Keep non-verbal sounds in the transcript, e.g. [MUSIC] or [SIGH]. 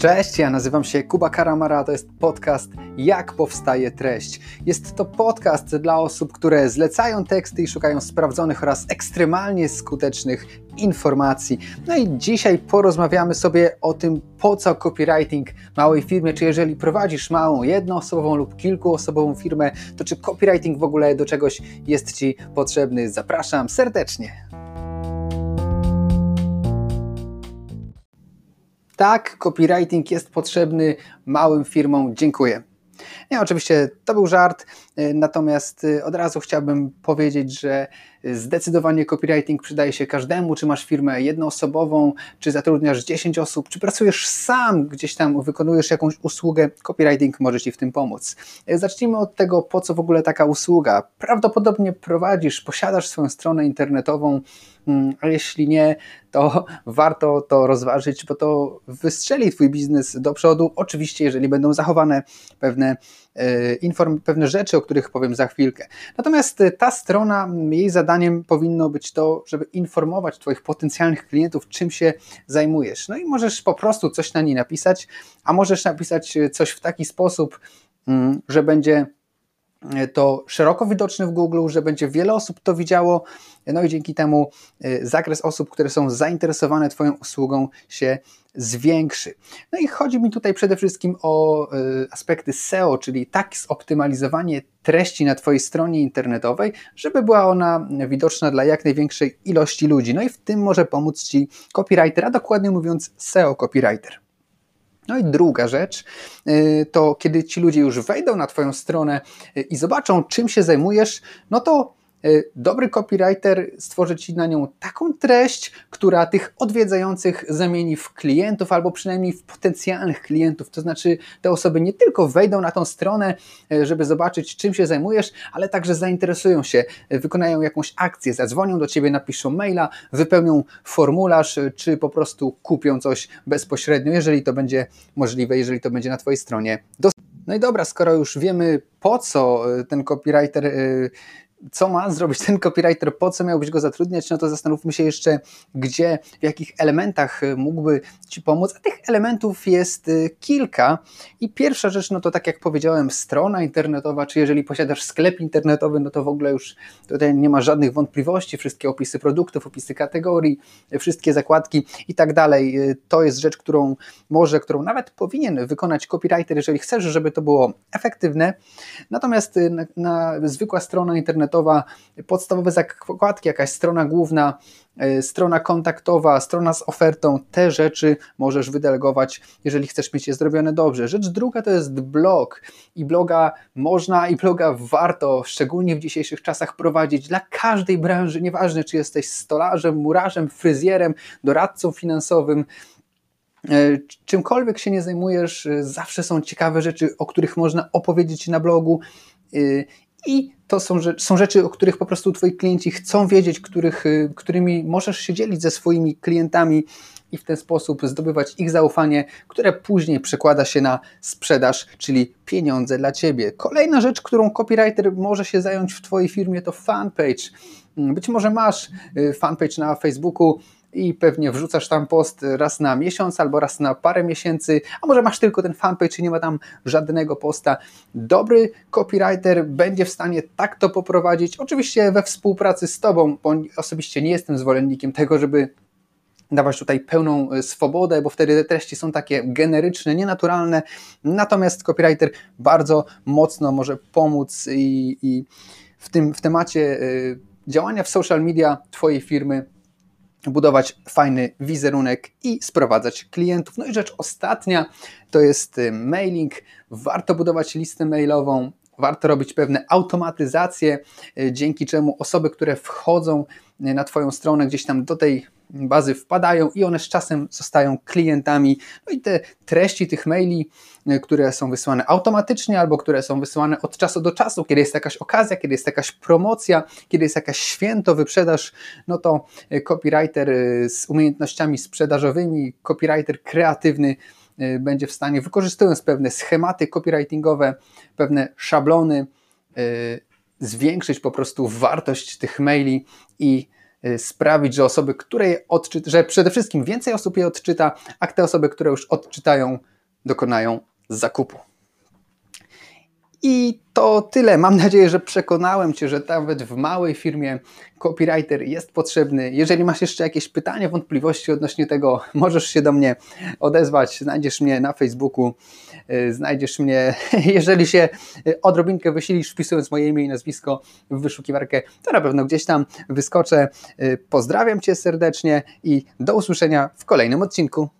Cześć, ja nazywam się Kuba Karamara, to jest podcast Jak powstaje treść. Jest to podcast dla osób, które zlecają teksty i szukają sprawdzonych oraz ekstremalnie skutecznych informacji. No i dzisiaj porozmawiamy sobie o tym, po co copywriting małej firmie, czy jeżeli prowadzisz małą, jednoosobową lub kilkuosobową firmę, to czy copywriting w ogóle do czegoś jest Ci potrzebny. Zapraszam serdecznie. Tak, copywriting jest potrzebny małym firmom. Dziękuję. Nie, oczywiście to był żart, y, natomiast y, od razu chciałbym powiedzieć, że zdecydowanie copywriting przydaje się każdemu, czy masz firmę jednoosobową, czy zatrudniasz 10 osób, czy pracujesz sam, gdzieś tam wykonujesz jakąś usługę, copywriting może Ci w tym pomóc. Zacznijmy od tego, po co w ogóle taka usługa. Prawdopodobnie prowadzisz, posiadasz swoją stronę internetową, mm, a jeśli nie, to warto to rozważyć, bo to wystrzeli Twój biznes do przodu. Oczywiście, jeżeli będą zachowane pewne E, inform, pewne rzeczy, o których powiem za chwilkę. Natomiast e, ta strona, jej zadaniem powinno być to, żeby informować Twoich potencjalnych klientów, czym się zajmujesz. No i możesz po prostu coś na niej napisać, a możesz napisać e, coś w taki sposób, mm, że będzie to szeroko widoczne w Google, że będzie wiele osób to widziało, no i dzięki temu zakres osób, które są zainteresowane Twoją usługą się zwiększy. No i chodzi mi tutaj przede wszystkim o y, aspekty SEO, czyli tak zoptymalizowanie treści na Twojej stronie internetowej, żeby była ona widoczna dla jak największej ilości ludzi. No i w tym może pomóc Ci copywriter, a dokładnie mówiąc SEO copywriter. No i druga rzecz, y, to kiedy ci ludzie już wejdą na Twoją stronę y, i zobaczą, czym się zajmujesz, no to dobry copywriter stworzy Ci na nią taką treść, która tych odwiedzających zamieni w klientów albo przynajmniej w potencjalnych klientów. To znaczy, te osoby nie tylko wejdą na tą stronę, y, żeby zobaczyć, czym się zajmujesz, ale także zainteresują się, y, wykonają jakąś akcję, zadzwonią do Ciebie, napiszą maila, wypełnią formularz, czy po prostu kupią coś bezpośrednio, jeżeli to będzie możliwe, jeżeli to będzie na Twojej stronie. No i dobra, skoro już wiemy, po co ten copywriter co ma zrobić ten copywriter, po co miałbyś go zatrudniać, no to zastanówmy się jeszcze, gdzie, w jakich elementach y, mógłby Ci pomóc. A tych elementów jest y, kilka. I pierwsza rzecz, no to tak jak powiedziałem, strona internetowa, czy jeżeli posiadasz sklep internetowy, no to w ogóle już tutaj nie ma żadnych wątpliwości. Wszystkie opisy produktów, opisy kategorii, wszystkie zakładki i tak dalej. Y, to jest rzecz, którą może, którą nawet powinien wykonać copywriter, jeżeli chcesz, żeby to było efektywne. Natomiast na, na zwykła strona internetowa, internetowa, podstawowe zakładki, jakaś strona główna, e, strona kontaktowa, strona z ofertą, te rzeczy możesz wydelegować, jeżeli chcesz mieć je zrobione dobrze. Rzecz druga to jest blog i bloga można i bloga warto, szczególnie w dzisiejszych czasach prowadzić dla każdej branży, nieważne czy jesteś stolarzem, murarzem, fryzjerem, doradcą finansowym, e, czymkolwiek się nie zajmujesz, e, zawsze są ciekawe rzeczy, o których można opowiedzieć na blogu i to są, są rzeczy, o których po prostu Twoi klienci chcą wiedzieć, których, y, którymi możesz się dzielić ze swoimi klientami i w ten sposób zdobywać ich zaufanie, które później przekłada się na sprzedaż, czyli pieniądze dla Ciebie. Kolejna rzecz, którą copywriter może się zająć w Twojej firmie to fanpage. Być może masz y, fanpage na Facebooku, i pewnie wrzucasz tam post raz na miesiąc albo raz na parę miesięcy, a może masz tylko ten fanpage i nie ma tam żadnego posta. Dobry copywriter będzie w stanie tak to poprowadzić, oczywiście we współpracy z Tobą, bo osobiście nie jestem zwolennikiem tego, żeby dawać tutaj pełną e, swobodę, bo wtedy te treści są takie generyczne, nienaturalne. Natomiast copywriter bardzo mocno może pomóc i, i w tym w temacie e, działania w social media Twojej firmy budować fajny wizerunek i sprowadzać klientów. No i rzecz ostatnia to jest y, mailing. Warto budować listę mailową, warto robić pewne automatyzacje, y, dzięki czemu osoby, które wchodzą y, na Twoją stronę gdzieś tam do tej bazy wpadają i one z czasem zostają klientami. No i te treści tych maili, y, które są wysyłane automatycznie albo które są wysyłane od czasu do czasu, kiedy jest jakaś okazja, kiedy jest jakaś promocja, kiedy jest jakaś święto, wyprzedaż, no to y, copywriter y, z umiejętnościami sprzedażowymi, copywriter kreatywny będzie w stanie, wykorzystując pewne schematy copywritingowe, pewne szablony, zwiększyć po prostu wartość tych maili i sprawić, że osoby, które je odczyta, że przede wszystkim więcej osób je odczyta, a te osoby, które już odczytają, dokonają zakupu. I to tyle. Mam nadzieję, że przekonałem Cię, że nawet w małej firmie copywriter jest potrzebny. Jeżeli masz jeszcze jakieś pytania, wątpliwości odnośnie tego, możesz się do mnie odezwać. Znajdziesz mnie na Facebooku, y, znajdziesz mnie, [LAUGHS] jeżeli się y, odrobinkę wysilisz, wpisując moje imię i nazwisko w wyszukiwarkę, to na pewno gdzieś tam wyskoczę. Y, pozdrawiam Cię serdecznie i do usłyszenia w kolejnym odcinku.